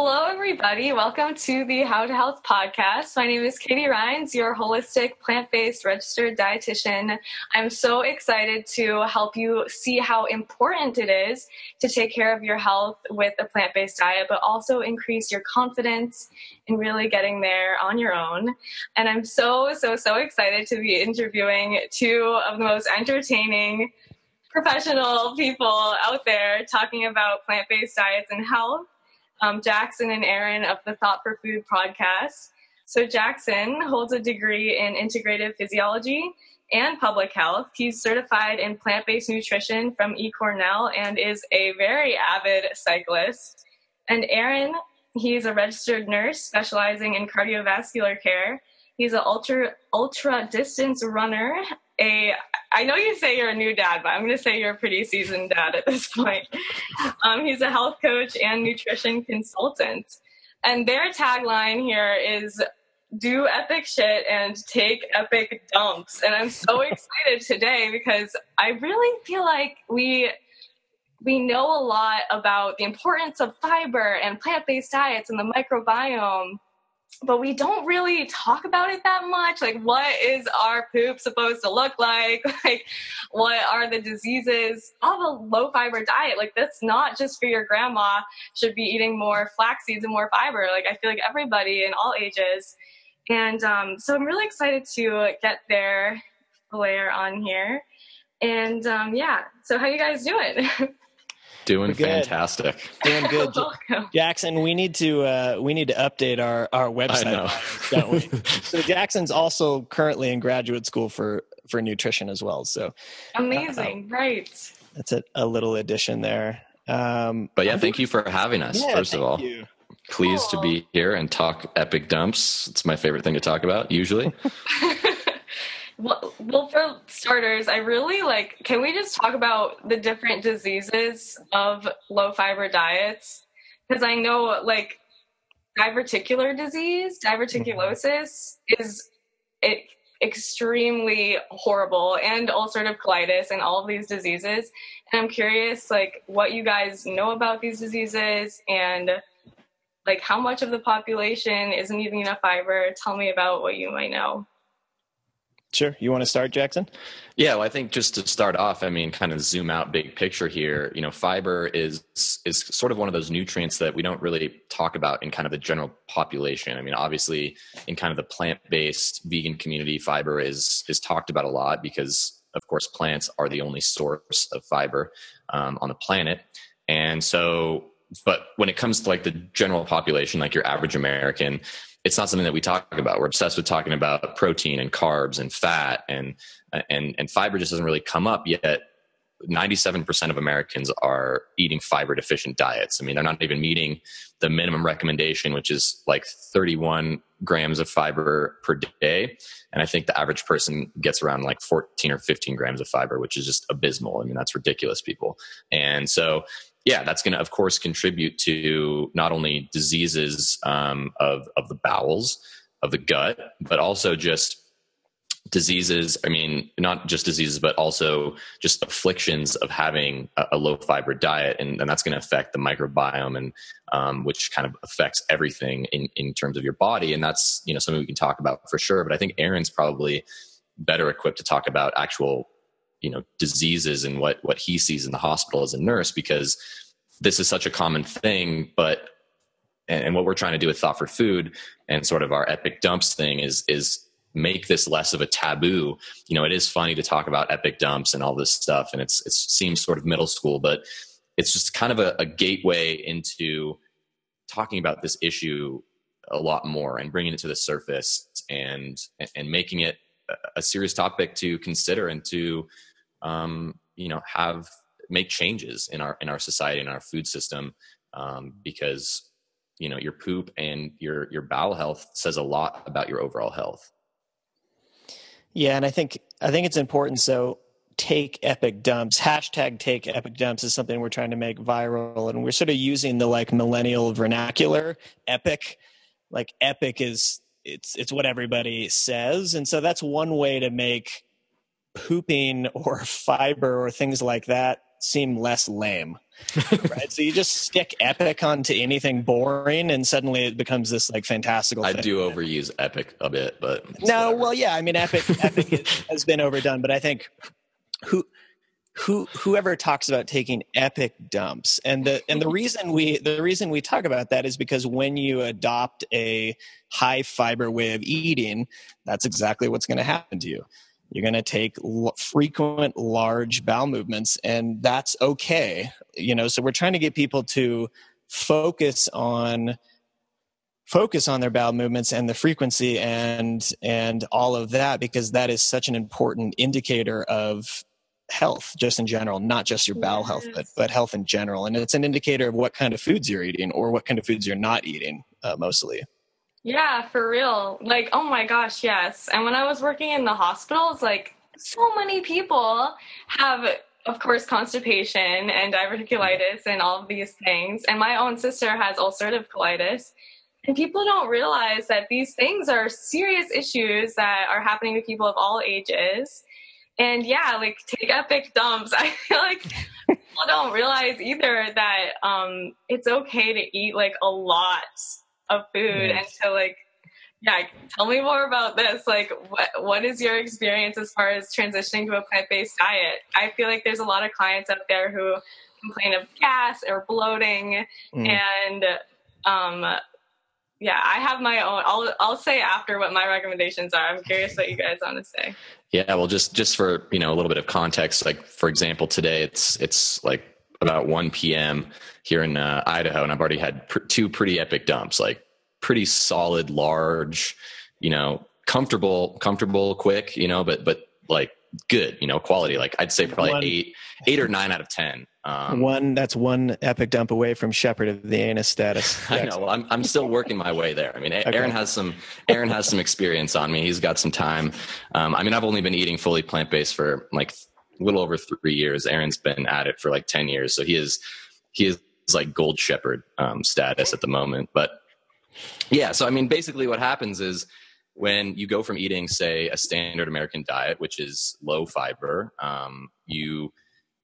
Hello, everybody. Welcome to the How to Health podcast. My name is Katie Rhines, your holistic plant based registered dietitian. I'm so excited to help you see how important it is to take care of your health with a plant based diet, but also increase your confidence in really getting there on your own. And I'm so, so, so excited to be interviewing two of the most entertaining professional people out there talking about plant based diets and health um, Jackson and Aaron of the Thought for Food podcast. So, Jackson holds a degree in integrative physiology and public health. He's certified in plant based nutrition from eCornell and is a very avid cyclist. And Aaron, he's a registered nurse specializing in cardiovascular care. He's an ultra ultra distance runner a I know you say you're a new dad, but I'm going to say you're a pretty seasoned dad at this point. Um, he's a health coach and nutrition consultant. And their tagline here is do epic shit and take epic dumps. And I'm so excited today because I really feel like we we know a lot about the importance of fiber and plant-based diets and the microbiome but we don't really talk about it that much. Like, what is our poop supposed to look like? Like, what are the diseases of a low fiber diet? Like, that's not just for your grandma, should be eating more flax seeds and more fiber. Like, I feel like everybody in all ages. And um, so I'm really excited to get their flair on here. And um, yeah, so how you guys doing? Doing fantastic. Doing good. Jackson, we need to uh, we need to update our our website, don't we? so Jackson's also currently in graduate school for for nutrition as well. So amazing, uh, right? That's a, a, little addition there. Um, but yeah, thank you for having us. Yeah, first of all, you. pleased cool. to be here and talk epic dumps. It's my favorite thing to talk about usually. Well, well, for starters, I really like. Can we just talk about the different diseases of low fiber diets? Because I know, like, diverticular disease, diverticulosis, mm-hmm. is it extremely horrible, and ulcerative colitis, and all of these diseases. And I'm curious, like, what you guys know about these diseases, and like, how much of the population isn't eating enough fiber? Tell me about what you might know. Sure. You want to start, Jackson? Yeah, well, I think just to start off, I mean, kind of zoom out big picture here. You know, fiber is is sort of one of those nutrients that we don't really talk about in kind of the general population. I mean, obviously, in kind of the plant based vegan community, fiber is is talked about a lot because, of course, plants are the only source of fiber um, on the planet, and so. But when it comes to like the general population, like your average American, it's not something that we talk about. We're obsessed with talking about protein and carbs and fat and and and fiber just doesn't really come up yet. 97% of Americans are eating fiber deficient diets. I mean, they're not even meeting the minimum recommendation, which is like 31 grams of fiber per day. And I think the average person gets around like 14 or 15 grams of fiber, which is just abysmal. I mean, that's ridiculous, people. And so yeah, that's going to, of course, contribute to not only diseases um, of of the bowels, of the gut, but also just diseases. I mean, not just diseases, but also just afflictions of having a, a low fiber diet, and, and that's going to affect the microbiome, and um, which kind of affects everything in in terms of your body. And that's you know something we can talk about for sure. But I think Aaron's probably better equipped to talk about actual you know diseases and what what he sees in the hospital as a nurse because this is such a common thing but and, and what we're trying to do with thought for food and sort of our epic dumps thing is is make this less of a taboo. You know it is funny to talk about epic dumps and all this stuff and it's it seems sort of middle school but it's just kind of a, a gateway into talking about this issue a lot more and bringing it to the surface and and making it a serious topic to consider and to um, you know have make changes in our in our society and our food system um, because you know your poop and your your bowel health says a lot about your overall health. Yeah and i think i think it's important so take epic dumps. Hashtag take epic dumps is something we're trying to make viral and we're sort of using the like millennial vernacular epic. Like epic is it's it's what everybody says and so that's one way to make pooping or fiber or things like that seem less lame right? So you just stick epic onto anything boring, and suddenly it becomes this like fantastical. I thing. do overuse epic a bit, but no, whatever. well, yeah, I mean, epic epic has been overdone, but I think who who whoever talks about taking epic dumps and the and the reason we the reason we talk about that is because when you adopt a high fiber way of eating that's exactly what's going to happen to you you're going to take l- frequent large bowel movements and that's okay. You know so we're trying to get people to focus on focus on their bowel movements and the frequency and and all of that because that is such an important indicator of health just in general not just your bowel yes. health but but health in general. And it's an indicator of what kind of foods you're eating or what kind of foods you're not eating uh, mostly yeah for real. Like oh my gosh yes. And when i was working in the hospitals like so many people have of course constipation and diverticulitis and all of these things. And my own sister has ulcerative colitis. And people don't realize that these things are serious issues that are happening to people of all ages. And yeah, like take epic dumps. I feel like people don't realize either that um, it's okay to eat like a lot of food. And to like yeah tell me more about this. Like what what is your experience as far as transitioning to a plant-based diet? I feel like there's a lot of clients out there who complain of gas or bloating. Mm. and um yeah i have my own i'll i'll say after what my recommendations are. I'm curious what you guys want to say. Yeah, well, just just for you know a little bit of context, like for example, today it's it's like about 1 p.m. here in uh, Idaho, and I've already had pr- two pretty epic dumps, like pretty solid, large, you know, comfortable, comfortable, quick, you know, but but like good, you know, quality. Like I'd say probably one, eight, eight or nine out of ten. Um, one that's one epic dump away from shepherd of the anus status. I know. Well, I'm I'm still working my way there. I mean, okay. Aaron has some Aaron has some experience on me. He's got some time. Um, I mean, I've only been eating fully plant based for like a little over three years. Aaron's been at it for like ten years, so he is he is like gold shepherd um, status at the moment. But yeah, so I mean, basically, what happens is when you go from eating, say, a standard American diet, which is low fiber, um, you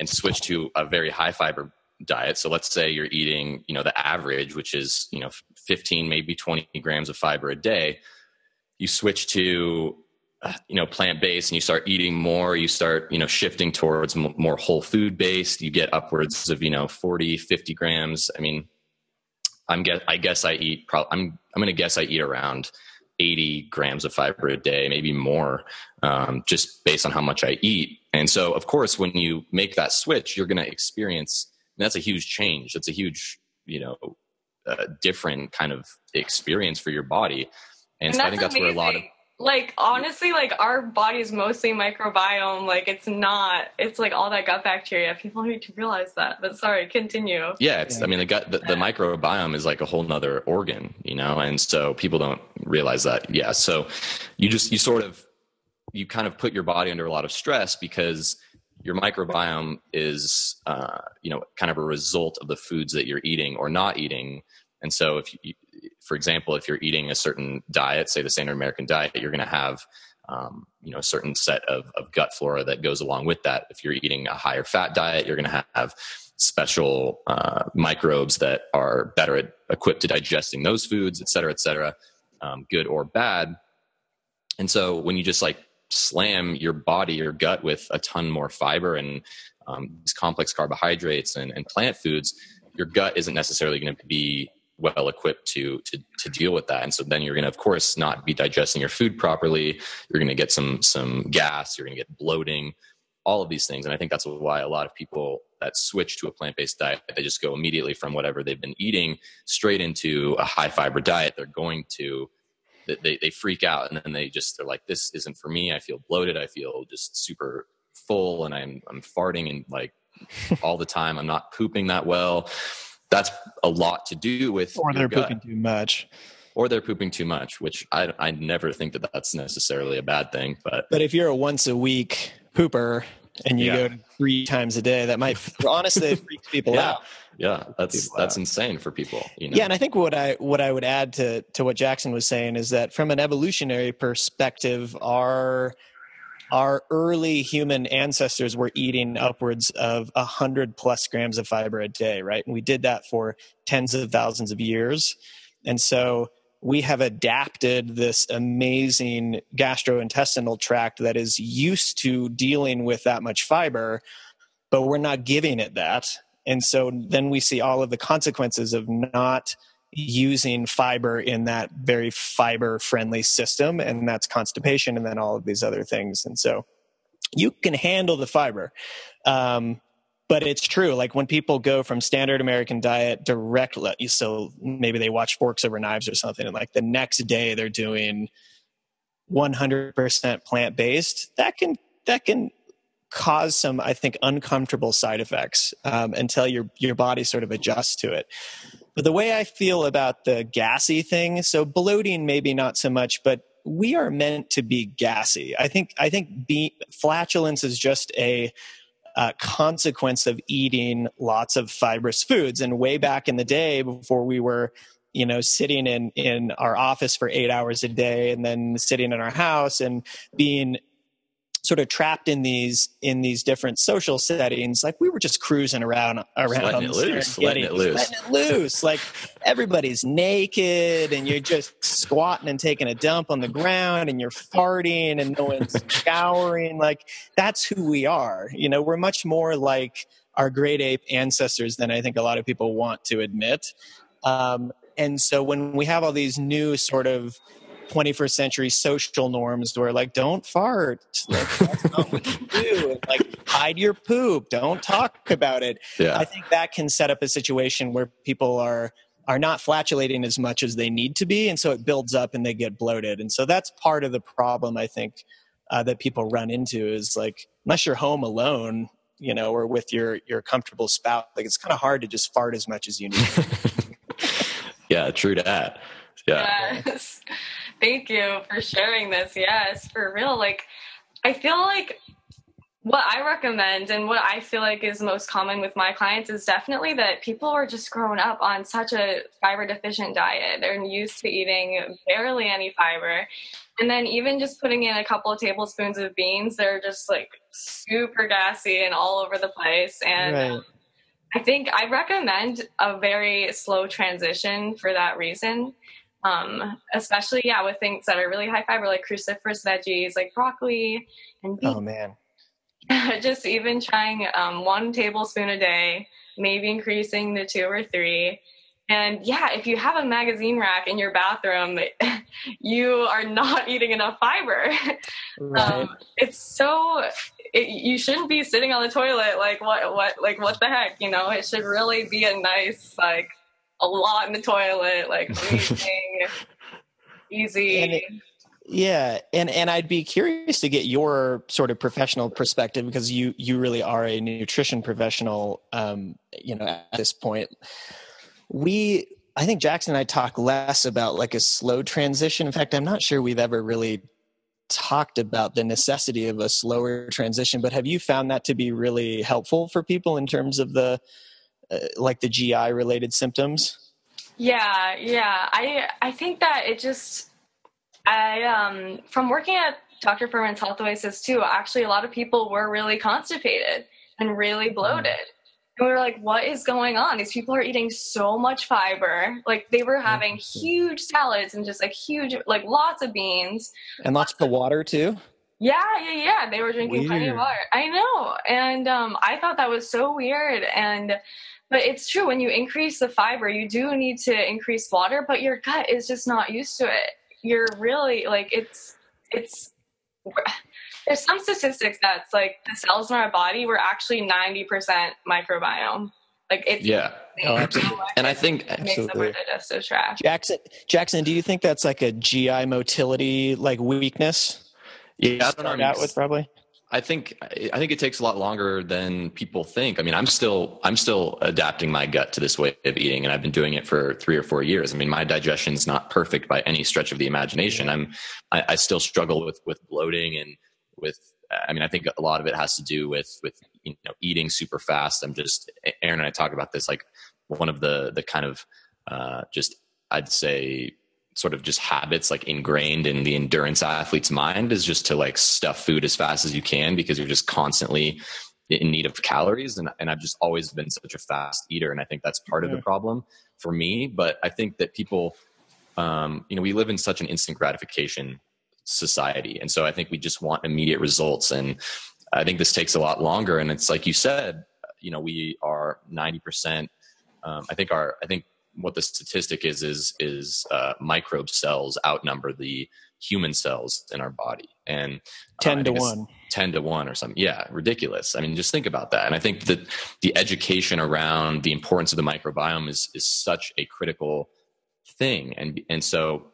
and switch to a very high fiber diet. So let's say you're eating, you know, the average, which is you know 15, maybe 20 grams of fiber a day. You switch to you know plant based and you start eating more you start you know shifting towards more whole food based you get upwards of you know 40 50 grams i mean i'm guess i guess i eat pro- i'm i'm going to guess i eat around 80 grams of fiber a day, maybe more, um, just based on how much I eat. And so, of course, when you make that switch, you're going to experience that's a huge change. That's a huge, you know, uh, different kind of experience for your body. And, and so I think that's amazing. where a lot of like honestly like our body is mostly microbiome. Like it's not it's like all that gut bacteria. People need to realize that. But sorry continue. Yeah it's i mean the gut the, the microbiome is like a whole nother organ you know? And so people don't realize that. Yeah so you just you sort of you kind of put your body under a lot of stress because your microbiome is uh, you know kind of a result of the foods that you're eating or not eating. And so if you, for example, if you're eating a certain diet, say the standard American diet, you're going to have um, you know a certain set of, of gut flora that goes along with that. If you're eating a higher fat diet, you're going to have special uh, microbes that are better equipped to digesting those foods, et cetera, et cetera, um, good or bad. And so when you just like slam your body, your gut with a ton more fiber and um, these complex carbohydrates and, and plant foods, your gut isn't necessarily going to be well equipped to to to deal with that. And so then you're going to of course not be digesting your food properly. You're going to get some some gas. You're going to get bloating all of these things. And i think that's why a lot of people that switch to a plant-based diet they just go immediately from whatever they've been eating straight into a high fiber diet. They're going to they, they freak out and then they just they're like this isn't for me. I feel bloated. I feel just super full and i'm i'm farting and like all the time. I'm not pooping that well that's a lot to do with or they're gut. pooping too much or they're pooping too much which i i never think that that's necessarily a bad thing but but if you're a once a week pooper and you yeah. go three times a day that might honestly it freaks people yeah. out yeah that's that's out. insane for people you know? yeah and i think what i what i would add to to what jackson was saying is that from an evolutionary perspective our our early human ancestors were eating upwards of 100 plus grams of fiber a day, right? And we did that for tens of thousands of years. And so we have adapted this amazing gastrointestinal tract that is used to dealing with that much fiber, but we're not giving it that. And so then we see all of the consequences of not using fiber in that very fiber friendly system and that's constipation and then all of these other things. And so you can handle the fiber. Um, but it's true like when people go from standard american diet directly so maybe they watch forks over knives or something and like the next day they're doing 100% plant-based that can that can cause some i think uncomfortable side effects um, until your your body sort of adjusts to it but the way I feel about the gassy thing, so bloating maybe not so much, but we are meant to be gassy. I think I think be, flatulence is just a uh, consequence of eating lots of fibrous foods. And way back in the day, before we were, you know, sitting in in our office for eight hours a day, and then sitting in our house and being sort of trapped in these in these different social settings like we were just cruising around around letting it loose letting it loose letting it loose. Like everybody's naked and you're just squatting and taking a dump on the ground and you're farting and no one's showering. Like that's who we are. You know we're much more like our great ape ancestors than i think a lot of people want to admit. Um, and so when we have all these new sort of 21st century social norms where like don't fart. Like that's not what you do. And, like hide your poop. Don't talk about it. Yeah. i think that can set up a situation where people are are not flatulating as much as they need to be. And so it builds up and they get bloated. And so that's part of the problem i think uh, that people run into is like unless you're home alone you know or with your your comfortable spouse like it's kind of hard to just fart as much as you need yeah true to that. Yeah. Yes Thank you for sharing this. Yes, for real. Like, I feel like what I recommend and what I feel like is most common with my clients is definitely that people are just growing up on such a fiber deficient diet. They're used to eating barely any fiber. And then even just putting in a couple of tablespoons of beans, they're just like super gassy and all over the place. And right. I think I recommend a very slow transition for that reason. Um, especially yeah, with things that are really high fiber, like cruciferous veggies, like broccoli and beets. Oh man. just even trying um, one tablespoon a day, maybe increasing to two or three. And yeah, if you have a magazine rack in your bathroom, you are not eating enough fiber. Right. Um, it's so it, you shouldn't be sitting on the toilet like what what like what the heck, you know? It should really be a nice like a lot in the toilet, like easy. And it, yeah, and and I'd be curious to get your sort of professional perspective because you you really are a nutrition professional. Um, you know, at this point, we I think Jackson and I talk less about like a slow transition. In fact, I'm not sure we've ever really talked about the necessity of a slower transition. But have you found that to be really helpful for people in terms of the uh, like the GI related symptoms? Yeah, yeah. I I think that it just I um from working at Dr. Fuhrman's Health Oasis too, actually a lot of people were really constipated and really mm. bloated. And we were like, what is going on? These people are eating so much fiber. Like they were having huge salads and just like huge, like lots of beans. And lots of water too? Yeah, yeah, yeah. They were drinking weird. plenty of water. I know. And um, I thought that was so weird. And but it's true when you increase the fiber, you do need to increase water, but your gut is just not used to it. You're really like it's it's there's some statistics that's like the cells in our body were actually 90% microbiome. Like it's yeah. Oh, and I think absolutely. digestive tract. Jackson, Jackson, do you think that's like a GI motility like weakness? Yeah, I don't know. Out with probably. I think I think it takes a lot longer than people think. I mean, I'm still I'm still adapting my gut to this way of eating, and I've been doing it for three or four years. I mean, my digestion's not perfect by any stretch of the imagination. I'm I, I still struggle with with bloating and with. I mean, I think a lot of it has to do with with you know eating super fast. I'm just Aaron and I talk about this like one of the the kind of uh, just I'd say sort of just habits like ingrained in the endurance athlete's mind is just to like stuff food as fast as you can because you're just constantly in need of calories. And, and i've just always been such a fast eater and i think that's part of the problem for me. But i think that people um, you know we live in such an instant gratification society. And so i think we just want immediate results. And i think this takes a lot longer. And it's like you said you know we are 90% um, i think our i think what the statistic is is is uh, microbe cells outnumber the human cells in our body. And uh, 10 to 1 10 to 1 or something. Yeah ridiculous. I mean just think about that. And i think that the education around the importance of the microbiome is is such a critical thing. And and so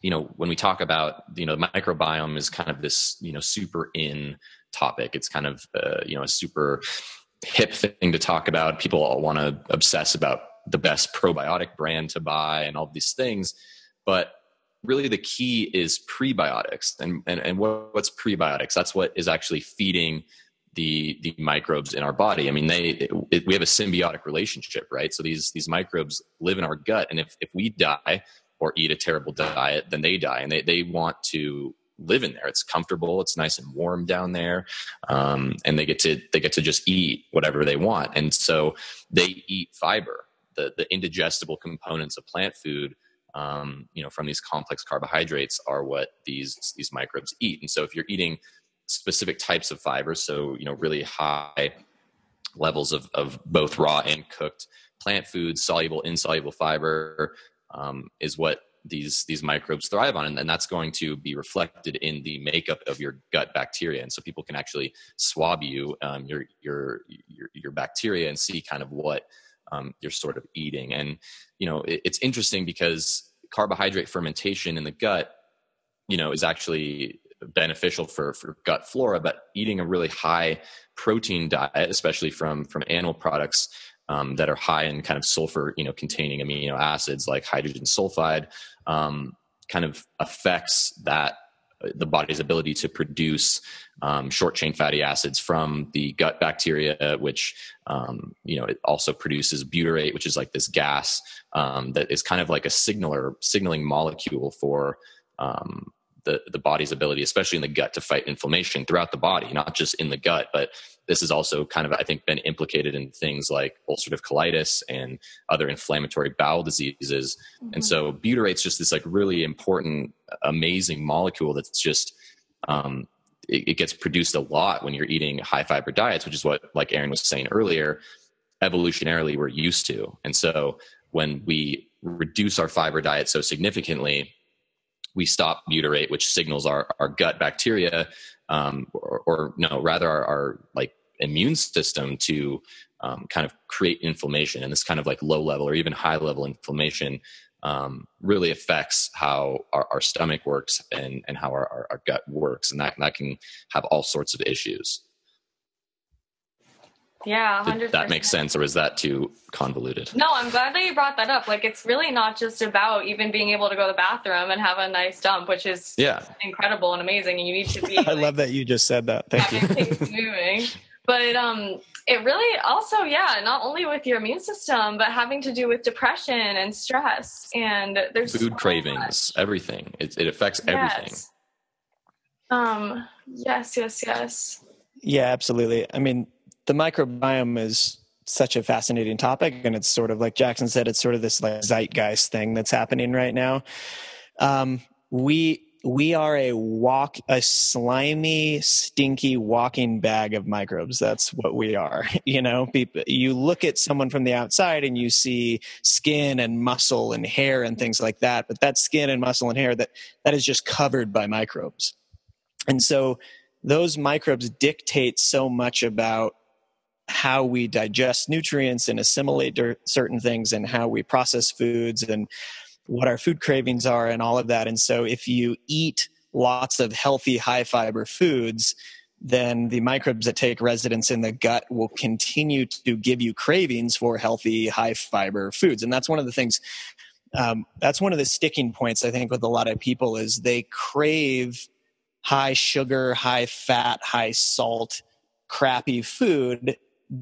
you know when we talk about you know the microbiome is kind of this you know super in topic. It's kind of uh, you know a super hip thing to talk about. People all want to obsess about the best probiotic brand to buy and all these things. But really the key is prebiotics. And and, and what, what's prebiotics? That's what is actually feeding the the microbes in our body. I mean they it, it, we have a symbiotic relationship right? So these these microbes live in our gut. And if if we die or eat a terrible diet then they die. And they they want to live in there. It's comfortable. It's nice and warm down there. Um, and they get to they get to just eat whatever they want. And so they eat fiber the, the indigestible components of plant food um, you know from these complex carbohydrates are what these these microbes eat. And so if you're eating specific types of fibers so you know really high levels of, of both raw and cooked plant foods soluble insoluble fiber um, is what these these microbes thrive on. And, and, that's going to be reflected in the makeup of your gut bacteria. And so people can actually swab you um, your, your your your bacteria and see kind of what um, you're sort of eating. And you know, it, it's interesting because carbohydrate fermentation in the gut, you know, is actually beneficial for for gut flora. But eating a really high protein diet, especially from from animal products. Um, that are high in kind of sulfur, you know, containing amino acids like hydrogen sulfide, um, kind of affects that the body's ability to produce um, short chain fatty acids from the gut bacteria, which um, you know it also produces butyrate, which is like this gas um, that is kind of like a signaler signaling molecule for um, the the body's ability, especially in the gut, to fight inflammation throughout the body, not just in the gut, but this has also kind of I think been implicated in things like ulcerative colitis and other inflammatory bowel diseases. Mm-hmm. And so butyrate's just this like really important, amazing molecule that's just um, it, it gets produced a lot when you're eating high fiber diets, which is what like Aaron was saying earlier. Evolutionarily, we're used to, and so when we reduce our fiber diet so significantly we stop butyrate, which signals our, our gut bacteria, um, or, or, no, rather our, our, like immune system to um, kind of create inflammation. And this kind of like low level or even high level inflammation um, really affects how our, our, stomach works and, and how our, our, our gut works. And that, that can have all sorts of issues. Yeah, 100%. Did that makes sense, or is that too convoluted? No, I'm glad that you brought that up. Like, it's really not just about even being able to go to the bathroom and have a nice dump, which is yeah incredible and amazing. And you need to be. I like, love that you just said that. Thank you. Moving, but um, it really also, yeah, not only with your immune system, but having to do with depression and stress. And there's food so cravings, much. everything. It, it affects yes. everything. Um. Yes. Yes. Yes. Yeah. Absolutely. I mean, the microbiome is such a fascinating topic and it's sort of like jackson said it's sort of this like zeitgeist thing that's happening right now. Um, we we are a walk a slimy stinky walking bag of microbes. That's what we are you know? You look at someone from the outside and you see skin and muscle and hair and things like that but that skin and muscle and hair that that is just covered by microbes. And so those microbes dictate so much about how we digest nutrients and assimilate certain things and how we process foods and what our food cravings are and all of that. And so if you eat lots of healthy, high fiber foods, then the microbes that take residence in the gut will continue to give you cravings for healthy, high fiber foods. And that's one of the things, um, that's one of the sticking points I think with a lot of people is they crave high sugar, high fat, high salt, crappy food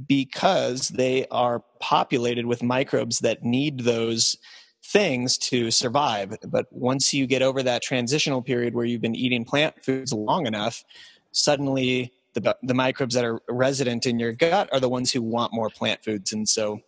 because they are populated with microbes that need those things to survive. But once you get over that transitional period where you've been eating plant foods long enough, suddenly the, the microbes that are resident in your gut are the ones who want more plant foods. And so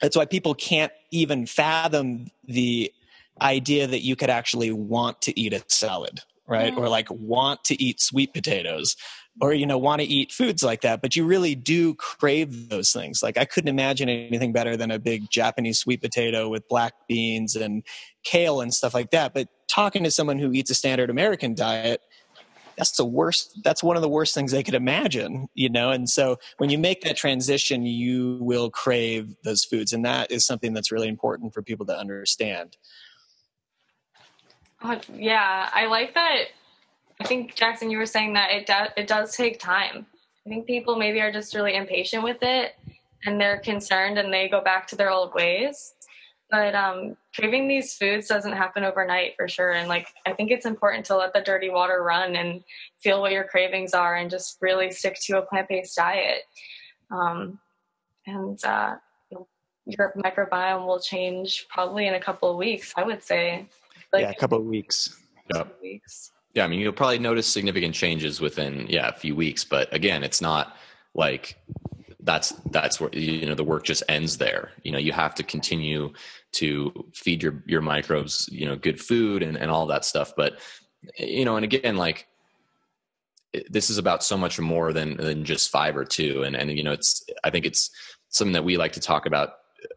that's why people can't even fathom the idea that you could actually want to eat a salad right mm. or like want to eat sweet potatoes or you know want to eat foods like that but you really do crave those things. Like i couldn't imagine anything better than a big japanese sweet potato with black beans and kale and stuff like that but talking to someone who eats a standard american diet that's the worst that's one of the worst things they could imagine you know? And so when you make that transition you will crave those foods and that is something that's really important for people to understand. Uh, yeah i like that I think Jackson, you were saying that it do- it does take time. I think people maybe are just really impatient with it, and they're concerned, and they go back to their old ways. But um, craving these foods doesn't happen overnight for sure. And like, I think it's important to let the dirty water run and feel what your cravings are, and just really stick to a plant based diet. Um, and uh, your microbiome will change probably in a couple of weeks. I would say. Like, yeah, a couple of weeks. Yep. Weeks. Yeah, I mean, you'll probably notice significant changes within yeah a few weeks, but again, it's not like that's that's where you know the work just ends there. You know, you have to continue to feed your your microbes, you know, good food and and all that stuff. But you know, and again, like this is about so much more than than just fiber too. And and you know, it's I think it's something that we like to talk about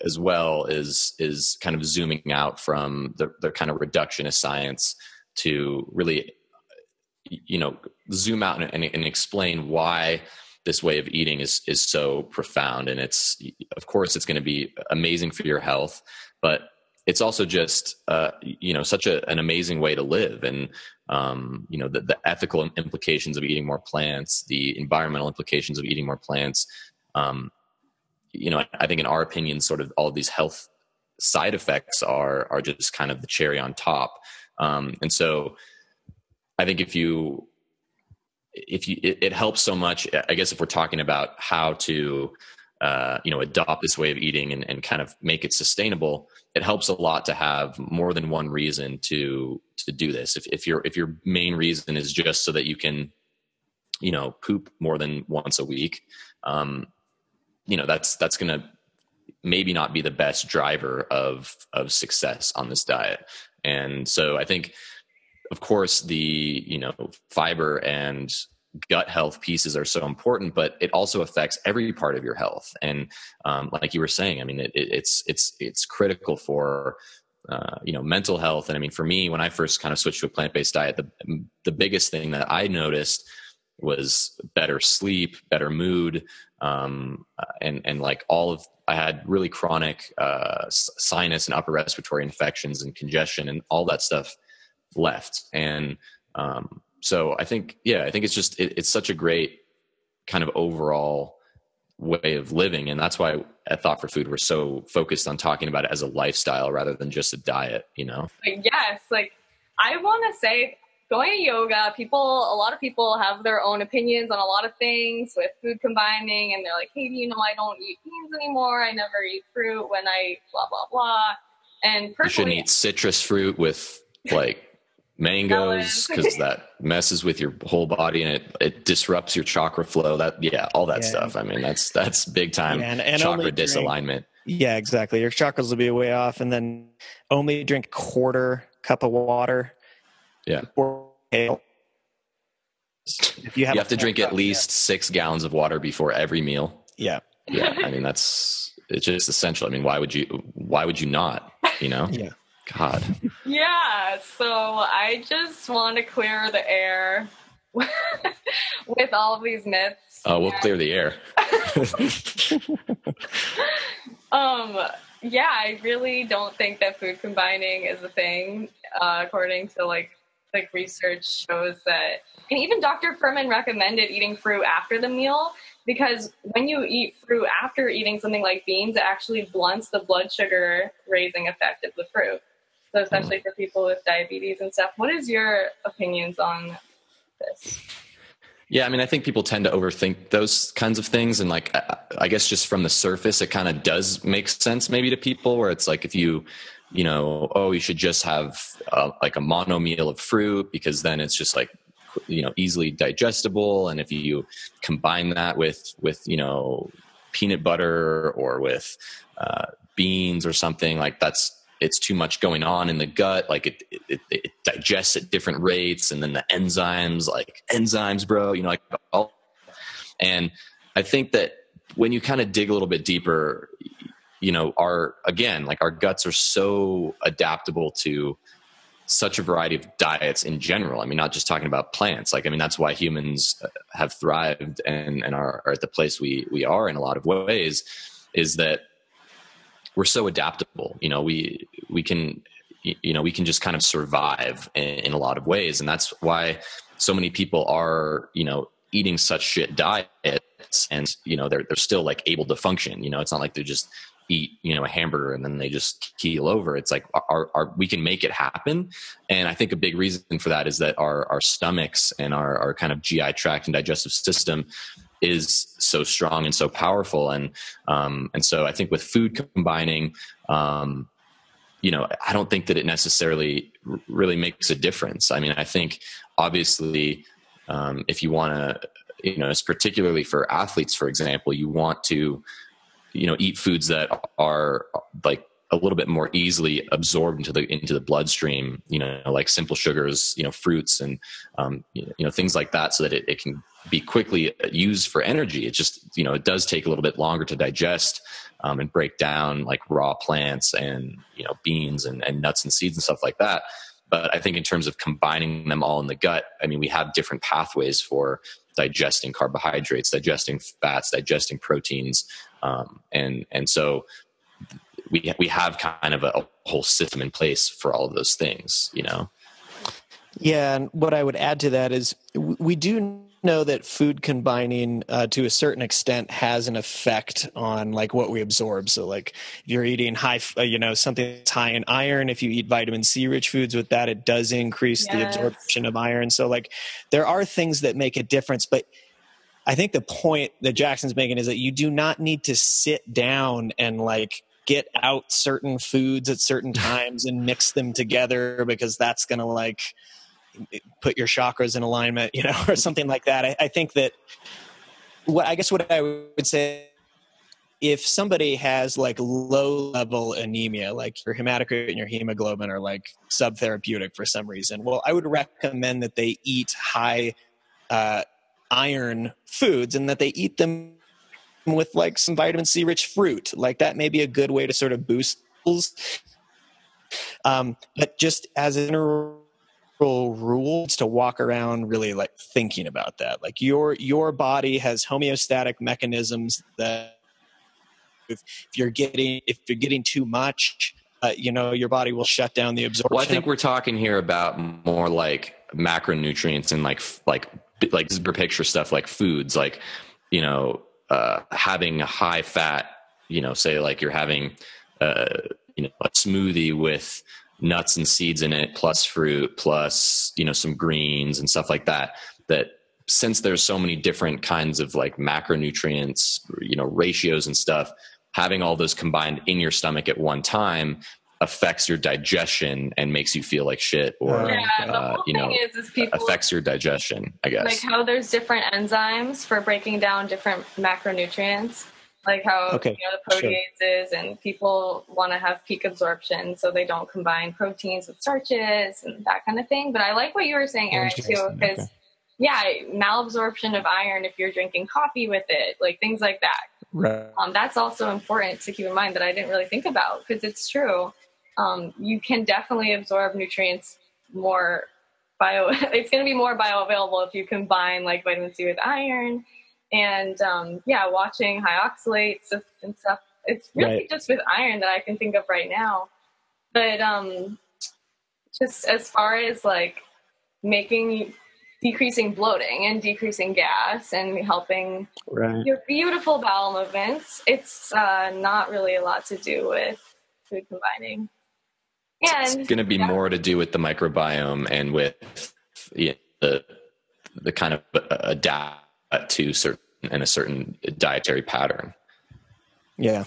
as well is is kind of zooming out from the, the kind of reductionist science to really you know zoom out and, and, and explain why this way of eating is is so profound. And it's of course it's going to be amazing for your health but it's also just uh, you know such a, an amazing way to live. And um, you know the, the, ethical implications of eating more plants the environmental implications of eating more plants um, you know i think in our opinion sort of all of these health side effects are are just kind of the cherry on top. Um, and so I think if you if you it, it, helps so much i guess if we're talking about how to uh, you know adopt this way of eating and, and kind of make it sustainable it helps a lot to have more than one reason to to do this. If, if your if your main reason is just so that you can you know poop more than once a week um, you know that's that's gonna maybe not be the best driver of of success on this diet. And so i think of course the you know fiber and gut health pieces are so important but it also affects every part of your health. And um, like you were saying i mean it, it, it's it's it's critical for uh, you know mental health. And i mean for me when i first kind of switched to a plant-based diet the the biggest thing that i noticed was better sleep better mood um, and and like all of i had really chronic uh, sinus and upper respiratory infections and congestion and all that stuff left. And um, so I think, yeah, I think it's just, it, it's such a great kind of overall way of living. And that's why at Thought for Food, we're so focused on talking about it as a lifestyle rather than just a diet, you know? Yes. Like, I want to say, going to yoga, people, a lot of people have their own opinions on a lot of things with food combining, and they're like, hey, you know, I don't eat beans anymore. I never eat fruit when I blah, blah, blah. And personally, you shouldn't eat citrus fruit with like mangoes because that messes with your whole body and it, it disrupts your chakra flow. That yeah all that yeah. stuff. I mean that's that's big time yeah, and, and chakra disalignment. Yeah exactly. Your chakras will be way off and then only drink quarter cup of water. Yeah. If you have, you have to drink cup, at least yeah. six gallons of water before every meal. Yeah. Yeah i mean that's it's just essential. I mean why would you why would you not you know? Yeah God. Yeah. So I just want to clear the air with all of these myths. Oh, we'll clear the air. um. Yeah, I really don't think that food combining is a thing. Uh, according to like like research shows that, and even Dr. Fuhrman recommended eating fruit after the meal because when you eat fruit after eating something like beans, it actually blunts the blood sugar raising effect of the fruit. So especially mm. for people with diabetes and stuff. What is your opinions on this? Yeah, I mean, I think people tend to overthink those kinds of things, and like, I guess just from the surface, it kind of does make sense maybe to people, where it's like if you, you know, oh, you should just have uh, like a mono meal of fruit because then it's just like, you know, easily digestible, and if you combine that with with you know peanut butter or with uh, beans or something like that's it's too much going on in the gut like it, it, it, digests at different rates and then the enzymes like enzymes bro you know like all and i think that when you kind of dig a little bit deeper you know our again like our guts are so adaptable to such a variety of diets in general. I mean not just talking about plants like i mean that's why humans uh, have thrived and and are, are at the place we we are in a lot of ways is that we're so adaptable. You know, we we can you know we can just kind of survive in, in, a lot of ways, and that's why so many people are you know eating such shit diets, and you know they're they're still like able to function. You know, it's not like they just eat you know a hamburger and then they just keel over it's like our, our we can make it happen and i think a big reason for that is that our our stomachs and our, our kind of gi tract and digestive system is so strong and so powerful. And um, and so i think with food combining um, you know i don't think that it necessarily really makes a difference. I mean i think obviously um, if you want to you know it's particularly for athletes for example you want to you know eat foods that are like a little bit more easily absorbed into the into the bloodstream you know like simple sugars you know fruits and um, you know things like that so that it, it can be quickly used for energy. It just, you know, it does take a little bit longer to digest um, and break down like raw plants and, you know, beans and, and nuts and seeds and stuff like that. But I think in terms of combining them all in the gut, I mean, we have different pathways for digesting carbohydrates, digesting fats, digesting proteins. Um, and, and so we, we have kind of a, a whole system in place for all of those things, you know? Yeah, and what I would add to that is we do know that food combining uh, to a certain extent has an effect on like what we absorb so like if you're eating high uh, you know something that's high in iron if you eat vitamin c rich foods with that it does increase yes. the absorption of iron so like there are things that make a difference but i think the point that jackson's making is that you do not need to sit down and like get out certain foods at certain times and mix them together because that's going to like put your chakras in alignment, you know, or something like that. I, I think that what I guess what I would say if somebody has like low level anemia, like your hematocrit and your hemoglobin are like subtherapeutic for some reason, well, I would recommend that they eat high uh, iron foods and that they eat them with like some vitamin C rich fruit. Like that may be a good way to sort of boost. Um, but just as a general rules to walk around really like thinking about that like your your body has homeostatic mechanisms that if, if you're getting if you're getting too much uh, you know your body will shut down the absorption well i think we're talking here about more like macronutrients and like like like bigger picture stuff like foods like you know uh having a high fat you know say like you're having uh you know a smoothie with nuts and seeds in it plus fruit plus you know some greens and stuff like that that since there's so many different kinds of like macronutrients you know ratios and stuff having all those combined in your stomach at one time affects your digestion and makes you feel like shit or yeah, uh, you know is, is people, affects your digestion i guess like how there's different enzymes for breaking down different macronutrients like how okay. you know the proteases sure. and people want to have peak absorption so they don't combine proteins with starches and that kind of thing but i like what you were saying aaron too because okay. yeah malabsorption of iron if you're drinking coffee with it like things like that right. um, that's also important to keep in mind that i didn't really think about because it's true um, you can definitely absorb nutrients more bio it's going to be more bioavailable if you combine like vitamin c with iron and um, yeah, watching high oxalates and stuff. It's really right. just with iron that I can think of right now. But um, just as far as like making decreasing bloating and decreasing gas and helping right. your beautiful bowel movements, it's uh, not really a lot to do with food combining. And it's going to be yeah. more to do with the microbiome and with you know, the the kind of adapt to certain and a certain dietary pattern. Yeah.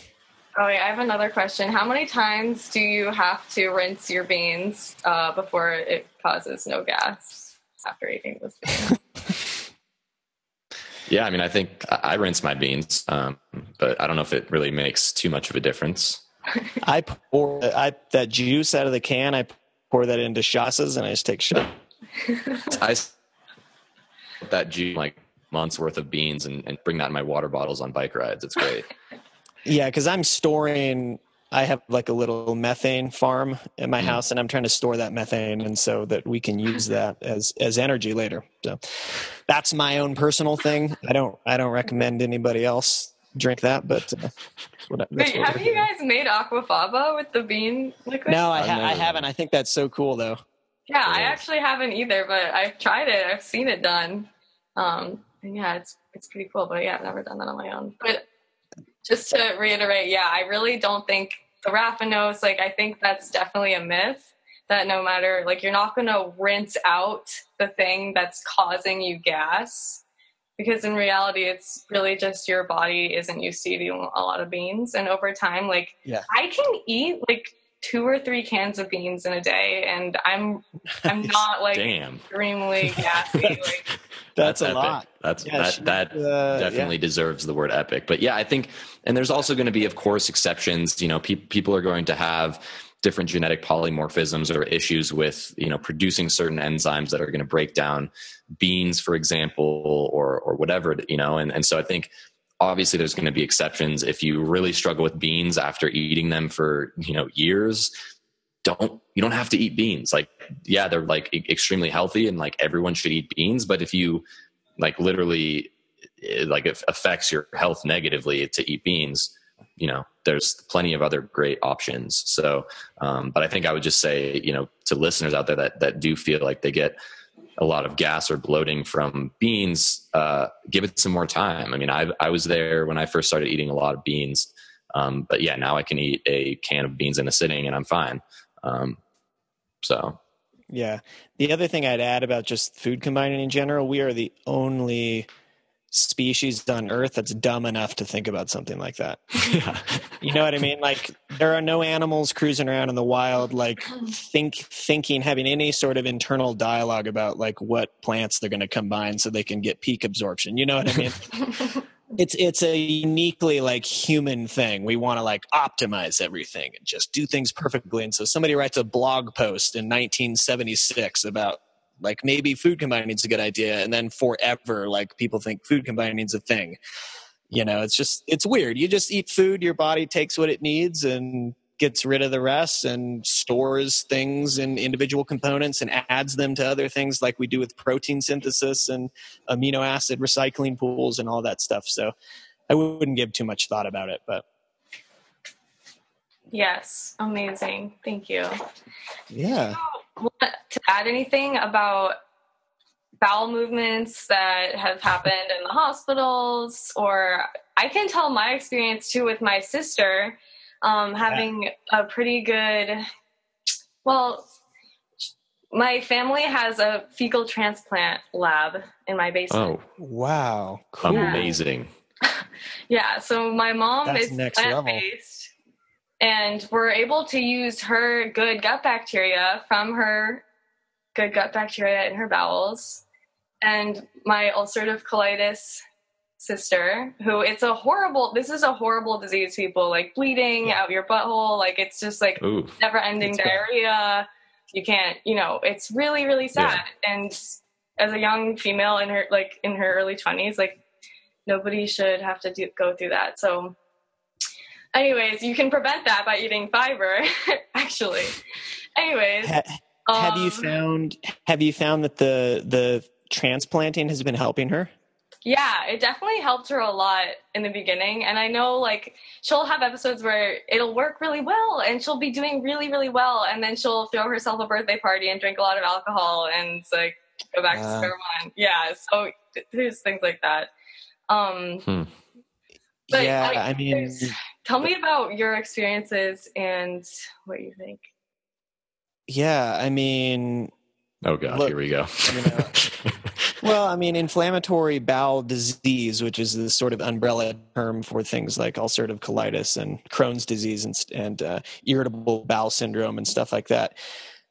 Oh, yeah, I have another question. How many times do you have to rinse your beans uh, before it causes no gas after eating this bean? yeah, I mean, I think I rinse my beans, um, but I don't know if it really makes too much of a difference. I pour I, that juice out of the can. I pour that into shasas, and I just take shots. I put that juice like months worth of beans and, and bring that in my water bottles on bike rides. It's great. Yeah, because I'm storing. I have like a little methane farm in my mm. house, and I'm trying to store that methane, and so that we can use that as as energy later. So that's my own personal thing. I don't I don't recommend anybody else drink that, but uh, what, Wait, have you guys made aquafaba with the bean liquid? No, I, ha- I haven't. I think that's so cool, though. Yeah, I actually haven't either, but I've tried it. I've seen it done. Um, and yeah, it's it's pretty cool. But yeah, I've never done that on my own. But just to reiterate, yeah, I really don't think the raffinose, like, I think that's definitely a myth that no matter, like, you're not going to rinse out the thing that's causing you gas because in reality, it's really just your body isn't used to eating a lot of beans. And over time, like, yeah. I can eat like two or three cans of beans in a day and i'm i'm not like Damn. extremely gassy like that's, that's a epic. lot that's yeah, that that uh, definitely yeah. deserves the word epic but yeah i think and there's also going to be of course exceptions you know pe- people are going to have different genetic polymorphisms or issues with you know producing certain enzymes that are going to break down beans for example or or whatever you know? And and so i think obviously there's going to be exceptions. If you really struggle with beans after eating them for you know years don't you don't have to eat beans. Like yeah they're like extremely healthy and like everyone should eat beans but if you like literally eh, like it affects your health negatively to eat beans you know there's plenty of other great options so um, but i think i would just say you know to listeners out there that that do feel like they get a lot of gas or bloating from beans, uh, give it some more time. I mean, I, I was there when I first started eating a lot of beans. Um, but yeah, now I can eat a can of beans in a sitting and I'm fine. Um, so. Yeah. The other thing I'd add about just food combining in general, we are the only species on earth that's dumb enough to think about something like that. Yeah. you know what I mean? Like there are no animals cruising around in the wild like think thinking having any sort of internal dialogue about like what plants they're going to combine so they can get peak absorption. You know what I mean? it's it's a uniquely like human thing. We want to like optimize everything and just do things perfectly. And so somebody writes a blog post in 1976 about like maybe food combining is a good idea, and then forever, like people think food combining is a thing. You know, it's just it's weird. You just eat food, your body takes what it needs and gets rid of the rest and stores things in individual components and adds them to other things like we do with protein synthesis and amino acid recycling pools and all that stuff. So I wouldn't give too much thought about it, but Yes, amazing. Thank you. Yeah want to add anything about bowel movements that have happened in the hospitals or i can tell my experience too with my sister um, having yeah. a pretty good well my family has a fecal transplant lab in my basement. Oh. Wow. Cool. amazing. Yeah so my mom That's is plant based and we're able to use her good gut bacteria from her good gut bacteria in her bowels and my ulcerative colitis sister who it's a horrible this is a horrible disease people like bleeding yeah. out your butthole like it's just like Ooh, never ending diarrhea bad. you can't you know it's really really sad yeah. and as a young female in her like in her early 20s like nobody should have to do, go through that so anyways, you can prevent that by eating fiber, actually. Anyways, ha- have um, you found have you found that the the transplanting has been helping her? Yeah, it definitely helped her a lot in the beginning. And I know like she'll have episodes where it'll work really well and she'll be doing really, really well. And then she'll throw herself a birthday party and drink a lot of alcohol and like go back uh, to square one. Yeah. So there's things like that. Um, hmm. yeah, I, I mean, Tell me about your experiences and what you think. Yeah, I mean, oh god, look, here we go. you know, well, I mean, inflammatory bowel disease, which is the sort of umbrella term for things like ulcerative colitis and Crohn's disease and, and uh, irritable bowel syndrome and stuff like that.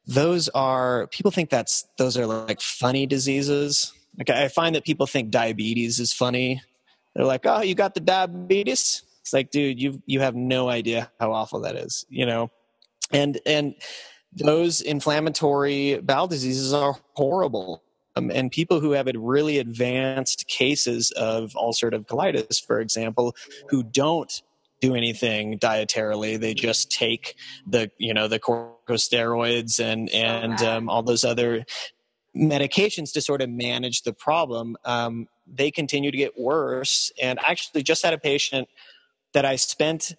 Those are people think that's those are like funny diseases. Like I find that people think diabetes is funny. They're like, "Oh, you got the diabetes." It's like, dude, you you have no idea how awful that is, you know. And and those inflammatory bowel diseases are horrible. Um, and people who have really advanced cases of ulcerative colitis, for example, who don't do anything dietarily, they just take the you know the corticosteroids and and um, all those other medications to sort of manage the problem. Um, they continue to get worse. And I actually just had a patient that I spent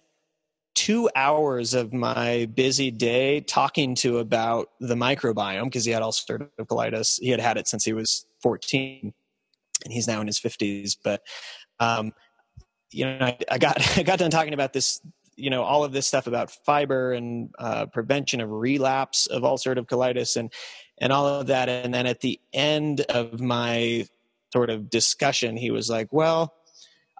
two hours of my busy day talking to about the microbiome because he had ulcerative colitis. He had had it since he was 14 and he's now in his 50s. But, um, you know, I, I, got, I got done talking about this, you know, all of this stuff about fiber and uh, prevention of relapse of ulcerative colitis and, and all of that. And then at the end of my sort of discussion, he was like, well,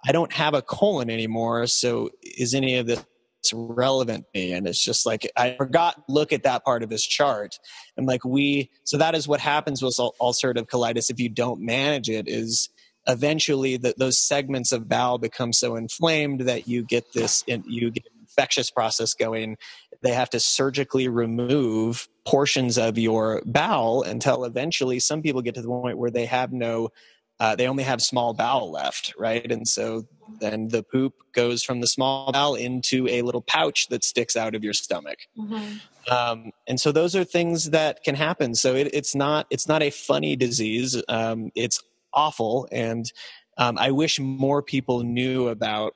I don't have a colon anymore. So is any of this relevant to me and it's just like i forgot look at that part of his chart and like we so that is what happens with ulcerative colitis if you don't manage it is eventually that those segments of bowel become so inflamed that you get this you get infectious process going they have to surgically remove portions of your bowel until eventually some people get to the point where they have no uh, they only have small bowel left, right? And so then the poop goes from the small bowel into a little pouch that sticks out of your stomach. Mm-hmm. Um, and so those are things that can happen. So it, it's not it's not a funny disease. Um, it's awful, and um, I wish more people knew about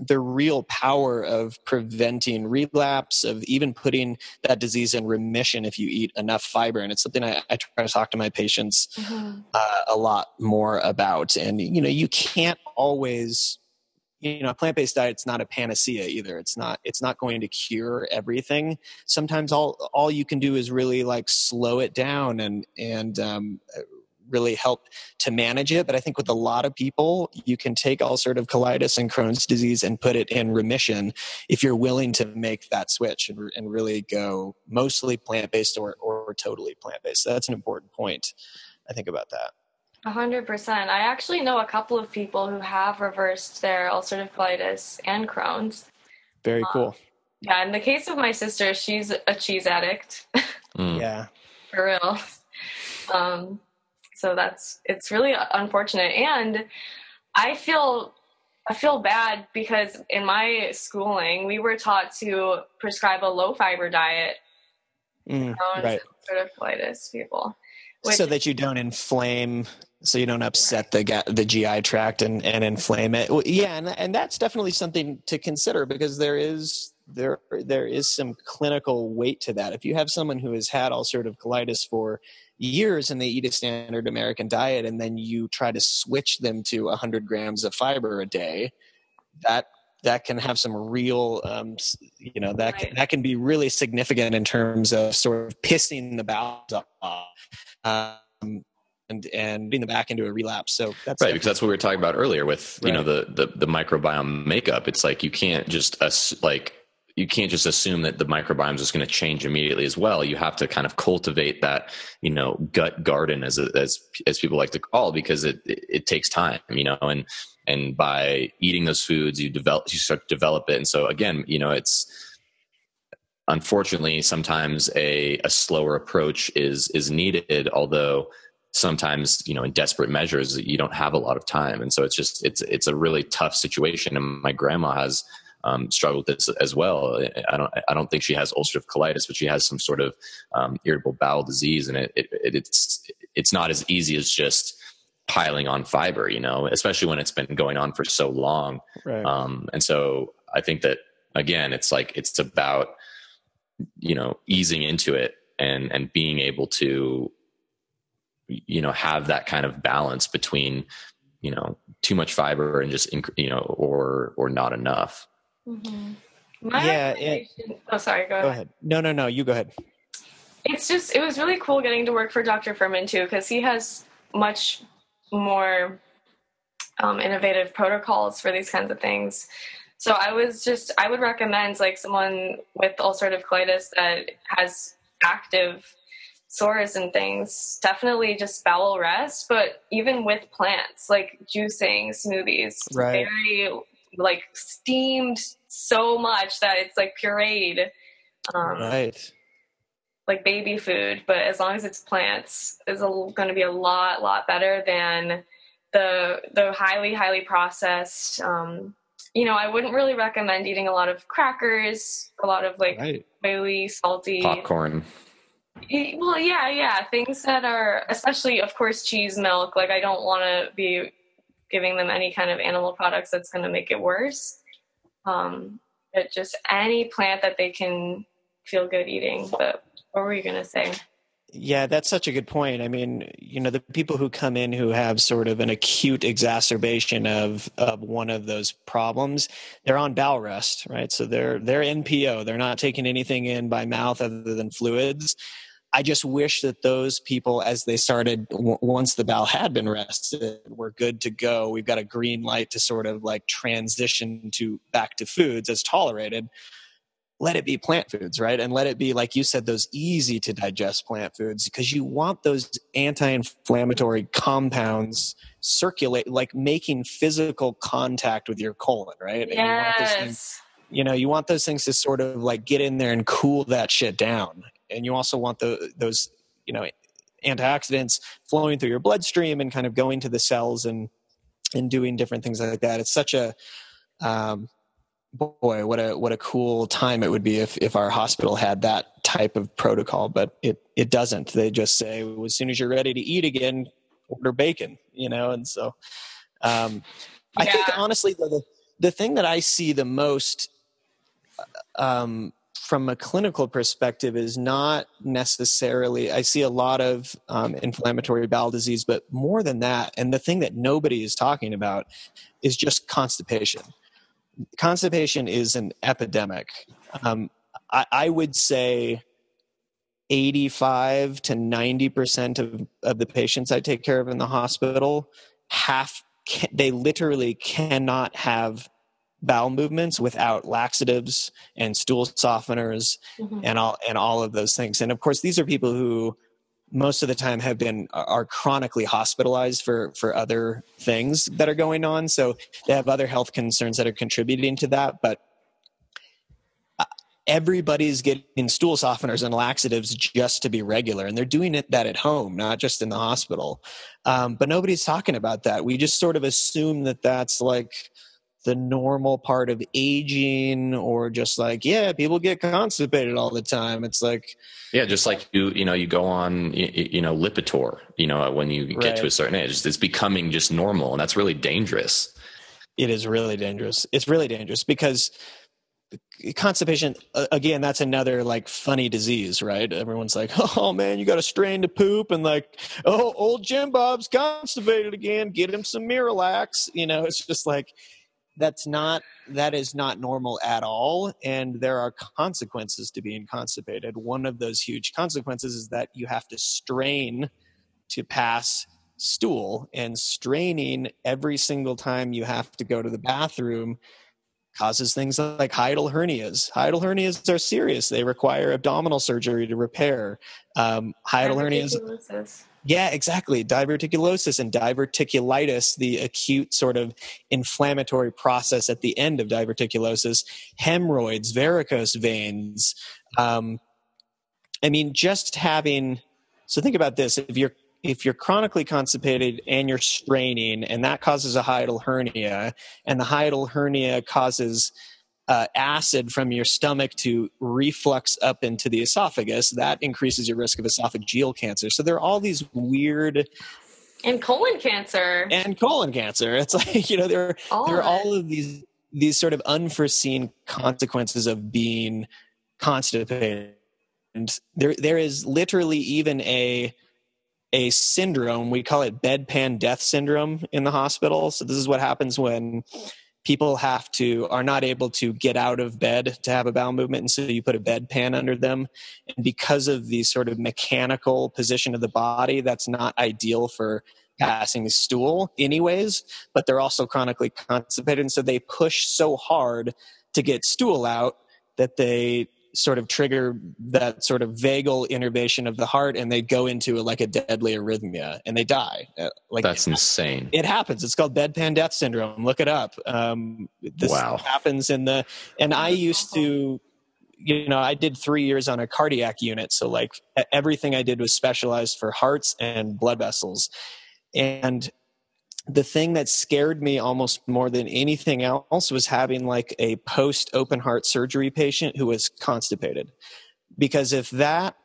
the real power of preventing relapse, of even putting that disease in remission if you eat enough fiber. And it's something I, I try to talk to my patients mm-hmm. uh, a lot more about. And, you know, you can't always you know a plant-based diet's not a panacea either it's not it's not going to cure everything sometimes all all you can do is really like slow it down and and um, really help to manage it. But I think with a lot of people, you can take ulcerative colitis and Crohn's disease and put it in remission if you're willing to make that switch and, and really go mostly plant based or, or totally plant based. That's an important point, I think, about that. A hundred percent. I actually know a couple of people who have reversed their ulcerative colitis and Crohn's. Very cool. Um, yeah, in the case of my sister, she's a cheese addict. Mm. Yeah, for real. Um, so that's it's really unfortunate and i feel i feel bad because in my schooling we were taught to prescribe a low fiber diet mm, right. sort of colitis people which, so that you don't inflame so you don't upset the the GI tract and, and inflame it. Well, yeah, and and that's definitely something to consider because there is there there is some clinical weight to that. If you have someone who has had ulcerative colitis for years and they eat a standard American diet and then you try to switch them to 100 grams of fiber a day, that that can have some real um, you know that can, that can be really significant in terms of sort of pissing the bowels off um, and and being the back into a relapse. So that's right because that's what we were talking about earlier with you right. know the, the the microbiome makeup. It's like you can't just uh, like you can't just assume that the microbiome is going to change immediately as well. You have to kind of cultivate that, you know, gut garden as as as people like to call because it, it, it takes time, you know, and and by eating those foods, you develop you start to develop it. And so again, you know, it's unfortunately sometimes a a slower approach is is needed, although sometimes you know in desperate measures you don't have a lot of time and so it's just it's it's a really tough situation and my grandma has um, struggle with this as well. I don't I don't think she has ulcerative colitis, but she has some sort of um, irritable bowel disease, and it, it, it, it's it's not as easy as just piling on fiber, you know, especially when it's been going on for so long. Right. Um, and so I think that again, it's like it's about you know easing into it and and being able to you know have that kind of balance between you know too much fiber and just you know or or not enough Mm-hmm. yeah. It, oh, sorry. Go, go ahead. No, no, no. You go ahead. It's just it was really cool getting to work for Dr. Fuhrman too because he has much more um, innovative protocols for these kinds of things. So I was just I would recommend like someone with ulcerative colitis that has active sores and things, definitely just bowel rest. But even with plants, like juicing, smoothies, right. very like steamed so much that it's like pureed. Um, right. Like baby food, but as long as it's plants, is going to be a lot, lot better than the the highly, highly processed. Um, you know, I wouldn't really recommend eating a lot of crackers, a lot of like right. oily, salty popcorn well, yeah, yeah. Things that are, especially, of course, cheese, milk. Like, I don't want to be giving them any kind of animal products that's going to make it worse. Um, but just any plant that they can feel good eating. But what were you going to say? Yeah, that's such a good point. I mean, you know, the people who come in who have sort of an acute exacerbation of of one of those problems, they're on bowel rest, right? So they're they're NPO. They're not taking anything in by mouth other than fluids. I just wish that those people, as they started, w- once the bowel had been rested, were good to go. We've got a green light to sort of like transition to back to foods as tolerated. Let it be plant foods, right? And let it be, like you said, those easy to digest plant foods because you want those anti inflammatory compounds circulate, like making physical contact with your colon, right? Yes you know you want those things to sort of like get in there and cool that shit down and you also want the those you know antioxidants flowing through your bloodstream and kind of going to the cells and and doing different things like that. It's such a um, boy, what a what a cool time it would be if if our hospital had that type of protocol, but it it doesn't. They just say well, as soon as you're ready to eat again, order bacon, you know. And so, um, I think honestly, the the thing that I see the most um, from a clinical perspective is not necessarily i see a lot of um, inflammatory bowel disease but more than that and the thing that nobody is talking about is just constipation. Constipation is an epidemic. Um, I, I, would say 85 to 90 percent of, of the patients i take care of in the hospital half they literally cannot have bowel movements without laxatives and stool softeners mm-hmm. and all and all of those things. And of course, these are people who most of the time have been are chronically hospitalized for for other things that are going on. So they have other health concerns that are contributing to that, but uh, everybody's getting stool softeners and laxatives just to be regular and they're doing it that at home not just in the hospital um, but nobody's talking about that we just sort of assume that that's like the normal part of aging or just like yeah people get constipated all the time. It's like yeah just like you you know you go on you, you know lipitor you know when you get right. to a certain age it's becoming just normal and that's really dangerous. It is really dangerous. It's really dangerous because constipation again that's another like funny disease right? Everyone's like oh man you got a strain to poop and like oh old jim bob's constipated again. Get him some miralax. You know it's just like that's not that is not normal at all and there are consequences to being constipated one of those huge consequences is that you have to strain to pass stool and straining every single time you have to go to the bathroom causes things like hiatal hernias. Hiatal hernias are serious. They require abdominal surgery to repair. Um, hiatal hernias. Yeah, exactly. Diverticulosis and diverticulitis, the acute sort of inflammatory process at the end of diverticulosis, hemorrhoids, varicose veins. Um, I mean, just having. So think about this: if you're if you're chronically constipated and you're straining, and that causes a hiatal hernia, and the hiatal hernia causes uh, acid from your stomach to reflux up into the esophagus, that increases your risk of esophageal cancer. So there are all these weird and colon cancer and colon cancer. It's like you know there all there are all of these these sort of unforeseen consequences of being constipated. And there there is literally even a a syndrome we call it bedpan death syndrome in the hospital so this is what happens when people have to are not able to get out of bed to have a bowel movement and so you put a bedpan under them and because of the sort of mechanical position of the body that's not ideal for passing stool anyways, but they're also chronically constipated. And so they push so hard to get stool out that they sort of trigger that sort of vagal innervation of the heart and they go into like a deadly arrhythmia and they die. Uh, like that's insane. It happens. It's called bedpan death syndrome. Look it up. Um, this wow. happens in the and i used to you know i did three years on a cardiac unit so like everything i did was specialized for hearts and blood vessels. And the thing that scared me almost more than anything else was having like a post open heart surgery patient who was constipated. Because if that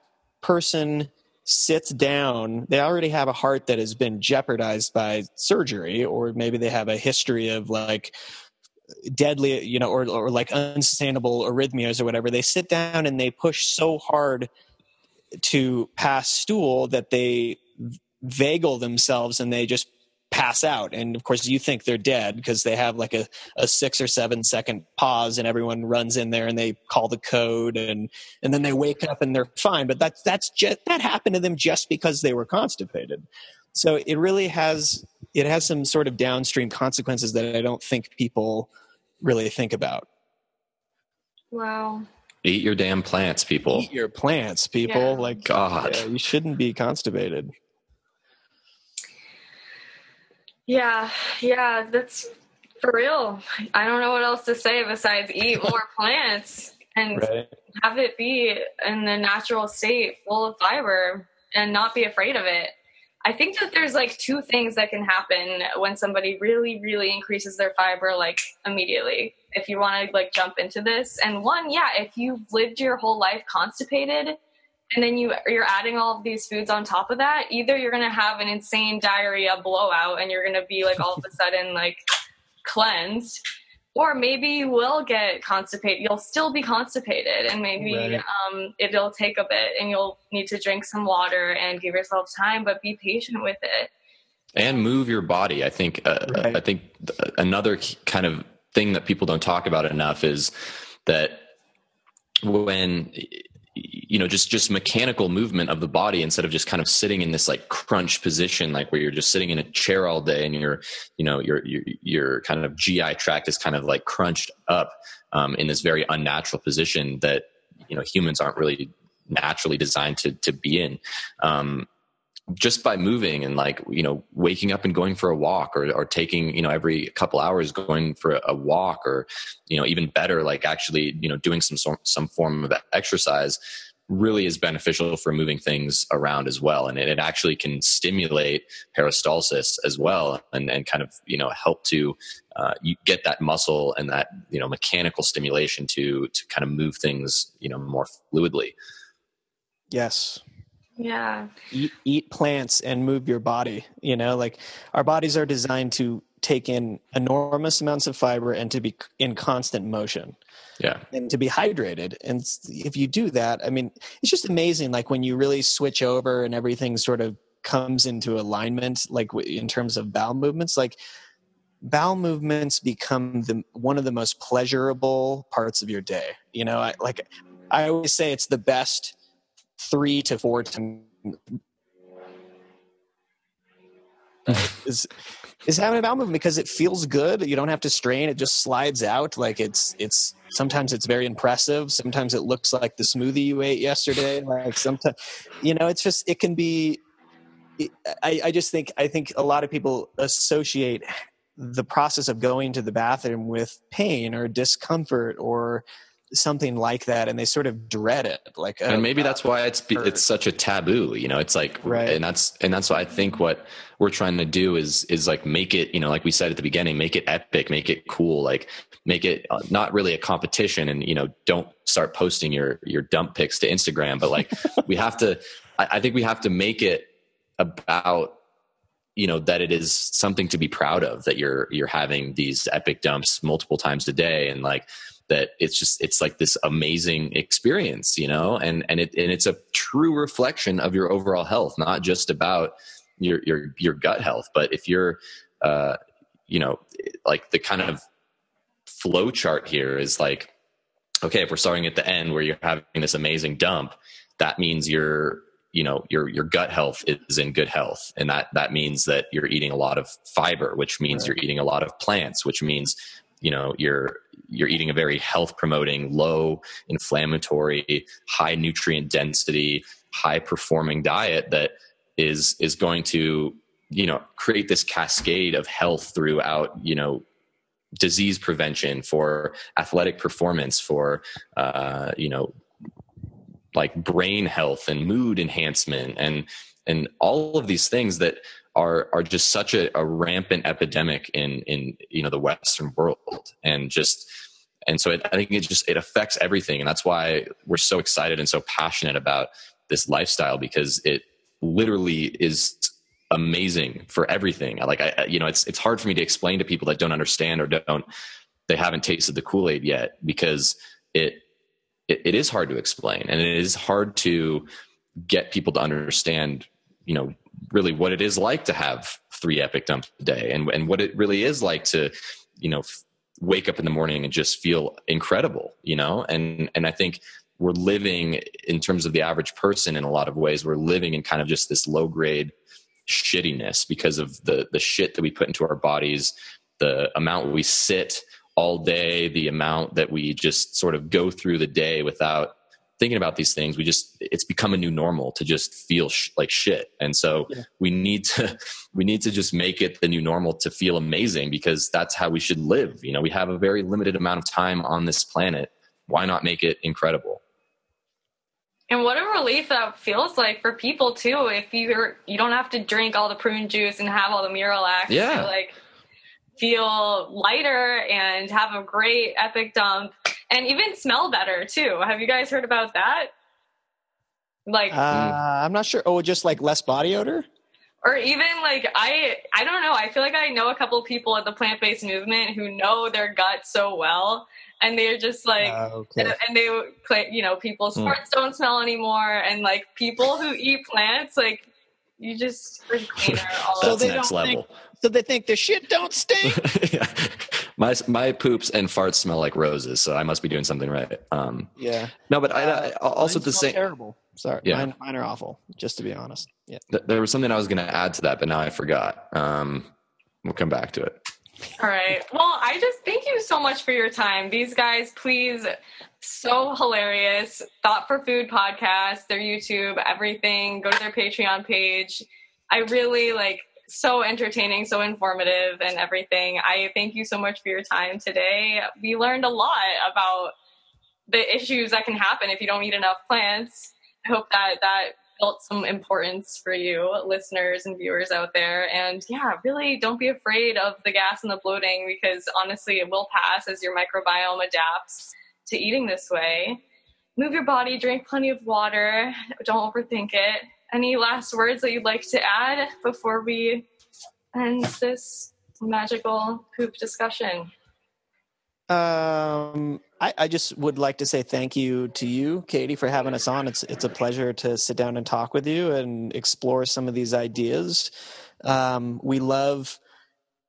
person sits down, they already have a heart that has been jeopardized by surgery, or maybe they have a history of like deadly, you know, or, or like unsustainable arrhythmias or whatever. They sit down and they push so hard to pass stool that they vagal themselves and they just pass out. And of course you think they're dead because they have like a, a six or seven second pause and everyone runs in there and they call the code and and then they wake up and they're fine. But that's that's just that happened to them just because they were constipated. So it really has it has some sort of downstream consequences that i don't think people really think about. Wow. Eat your damn plants people. Eat your plants people. Yeah. like god. yeah, you shouldn't be constipated yeah, yeah, that's for real. I don't know what else to say besides eat more plants and right. have it be in the natural state, full of fiber, and not be afraid of it. I think that there's like two things that can happen when somebody really, really increases their fiber like immediately. If you want to like jump into this, and one, yeah, if you've lived your whole life constipated, and then you you're adding all of these foods on top of that either you're going to have an insane diarrhea blowout and you're going to be like all of a sudden like cleansed or maybe you will get constipated you'll still be constipated and maybe right. um, it'll take a bit and you'll need to drink some water and give yourself time but be patient with it and move your body i think uh, right. i think another kind of thing that people don't talk about enough is that when you know just just mechanical movement of the body instead of just kind of sitting in this like crunch position like where you're just sitting in a chair all day and your you know your your, your kind of gi tract is kind of like crunched up um, in this very unnatural position that you know humans aren't really naturally designed to to be in. Um, just by moving and like you know waking up and going for a walk or, or taking you know every couple hours going for a walk or you know even better like actually you know doing some some form of exercise really is beneficial for moving things around as well. And it, it actually can stimulate peristalsis as well and, and kind of you know help to uh, you get that muscle and that you know mechanical stimulation to to kind of move things you know more fluidly. Yes yeah. Eat, eat plants and move your body you know like our bodies are designed to take in enormous amounts of fiber and to be in constant motion yeah. and to be hydrated. And if you do that i mean it's just amazing like when you really switch over and everything sort of comes into alignment like in terms of bowel movements like bowel movements become the one of the most pleasurable parts of your day you know? I, like i always say it's the best three to four times is is having a bowel movement because it feels good. You don't have to strain; it just slides out. Like it's it's sometimes it's very impressive. Sometimes it looks like the smoothie you ate yesterday. Like sometimes, you know, it's just it can be. I, I just think I think a lot of people associate the process of going to the bathroom with pain or discomfort or something like that and they sort of dread it like and maybe that's why it's it's such a taboo you know it's like right. and that's and that's why i think what we're trying to do is is like make it you know like we said at the beginning make it epic make it cool like make it uh, not really a competition and you know don't start posting your your dump pics to instagram but like we have to I, I think we have to make it about you know that it is something to be proud of that you're you're having these epic dumps multiple times a day and like that it's just it's like this amazing experience you know? And and it and it's a true reflection of your overall health not just about your your your gut health. But if you're uh you know like the kind of flow chart here is like okay if we're starting at the end where you're having this amazing dump that means you're you know your your gut health is in good health. And that that means that you're eating a lot of fiber which means right. you're eating a lot of plants which means you know you're you're eating a very health promoting low inflammatory high nutrient density high performing diet that is is going to you know create this cascade of health throughout you know disease prevention for athletic performance for uh, you know like brain health and mood enhancement and and all of these things that are are just such a, a rampant epidemic in in you know the western world. And just and so it, i think it just it affects everything. And that's why we're so excited and so passionate about this lifestyle because it literally is amazing for everything. Like I, you know, it's it's hard for me to explain to people that don't understand or don't they haven't tasted the Kool Aid yet because it, it it is hard to explain. And it is hard to get people to understand, you know, really what it is like to have three epic dumps a day and and what it really is like to, you know, wake up in the morning and just feel incredible, you know, and and I think we're living in terms of the average person in a lot of ways we're living in kind of just this low grade shittiness because of the the shit that we put into our bodies the amount we sit all day the amount that we just sort of go through the day without thinking about these things we just it's become a new normal to just feel sh- like shit and so yeah. we need to we need to just make it the new normal to feel amazing because that's how we should live you know we have a very limited amount of time on this planet why not make it incredible and what a relief that feels like for people too. If you're you don't have to drink all the prune juice and have all the Miralax. Yeah. To, like feel lighter and have a great epic dump and even smell better too. Have you guys heard about that? Like uh, I'm not sure. Oh, just like less body odor? Or even like I I don't know. I feel like I know a couple people at the plant based movement who know their gut so well and they're just like, uh, okay. and, and, they play, you know, people's mm. farts don't smell anymore, and like people who eat plants, like you just cleaner. All That's so next level. Think, so they think the shit don't stink. yeah. My my poops and farts smell like roses, so I must be doing something right. Um, yeah. No, but I, I uh, also the same. Terrible. Sorry. Yeah. Mine, mine, are awful. Just to be honest. Yeah. There was something I was going to add to that, but now I forgot. Um, we'll come back to it. All right. Well, I just thank you so much for your time. These guys, please, so hilarious. Thought for Food podcast, their YouTube, everything. Go to their Patreon page. I really like so entertaining, so informative, and everything. I thank you so much for your time today. We learned a lot about the issues that can happen if you don't eat enough plants. I hope that that built some importance for you, listeners and viewers out there. And yeah, really don't be afraid of the gas and the bloating because honestly, it will pass as your microbiome adapts to eating this way. Move your body, drink plenty of water, don't overthink it. Any last words that you'd like to add before we end this magical poop discussion? Um, I, I, just would like to say thank you to you, Katie, for having us on. It's it's a pleasure to sit down and talk with you and explore some of these ideas. Um, we love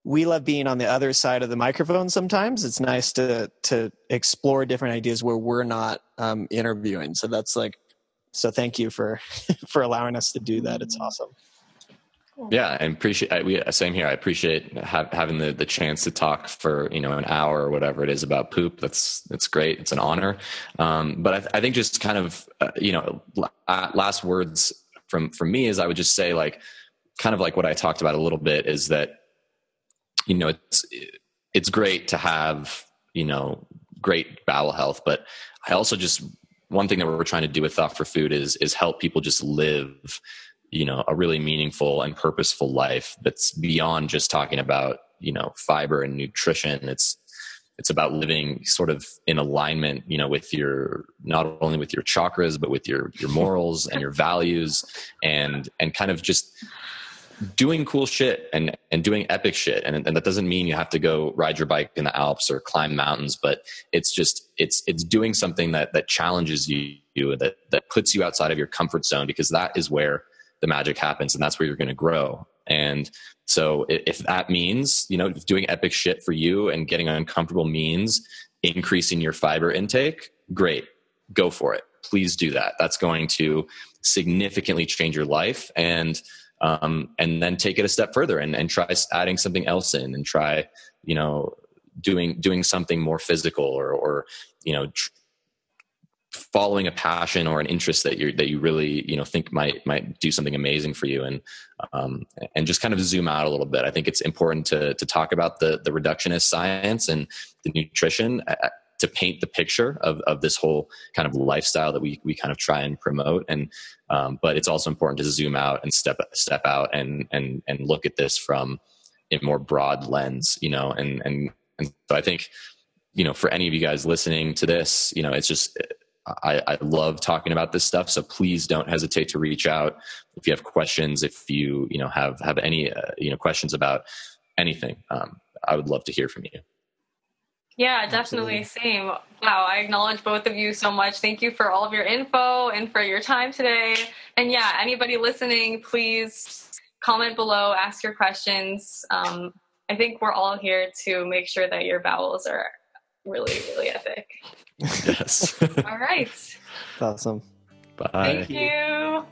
we love being on the other side of the microphone. Sometimes it's nice to to explore different ideas where we're not um, interviewing. So that's like so. Thank you for for allowing us to do that. It's awesome. Yeah, and appreciate. I, we same here. I appreciate having the the chance to talk for you know an hour or whatever it is about poop. That's that's great. It's an honor. Um, but I, I, think just kind of uh, you know last words from from me is I would just say like kind of like what I talked about a little bit is that you know it's it's great to have you know great bowel health, but I also just one thing that we're trying to do with thought for food is is help people just live you know a really meaningful and purposeful life that's beyond just talking about you know fiber and nutrition. It's it's about living sort of in alignment you know with your not only with your chakras but with your your morals and your values and and kind of just doing cool shit and and doing epic shit. And, and that doesn't mean you have to go ride your bike in the alps or climb mountains but it's just it's it's doing something that that challenges you, that that puts you outside of your comfort zone because that is where the magic happens and that's where you're going to grow. And so if that means you know doing epic shit for you and getting uncomfortable means increasing your fiber intake great. Go for it. Please do that. That's going to significantly change your life. And um, and then take it a step further and, and try adding something else in and try you know doing doing something more physical or or you know tr- following a passion or an interest that you that you really you know think might might do something amazing for you and um, and just kind of zoom out a little bit. I think it's important to to talk about the the reductionist science and the nutrition uh, to paint the picture of of this whole kind of lifestyle that we we kind of try and promote and um, but it's also important to zoom out and step step out and and and look at this from a more broad lens you know and and and so I think you know for any of you guys listening to this you know it's just I, I, love talking about this stuff. So please don't hesitate to reach out if you have questions. If you you know have have any uh, you know questions about anything, um, I would love to hear from you. Yeah, definitely. Absolutely. Same. Wow, I acknowledge both of you so much. Thank you for all of your info and for your time today. And yeah, anybody listening, please comment below, ask your questions. Um, I think we're all here to make sure that your bowels are really, really epic. Yes. All right. Awesome. Bye. Thank you.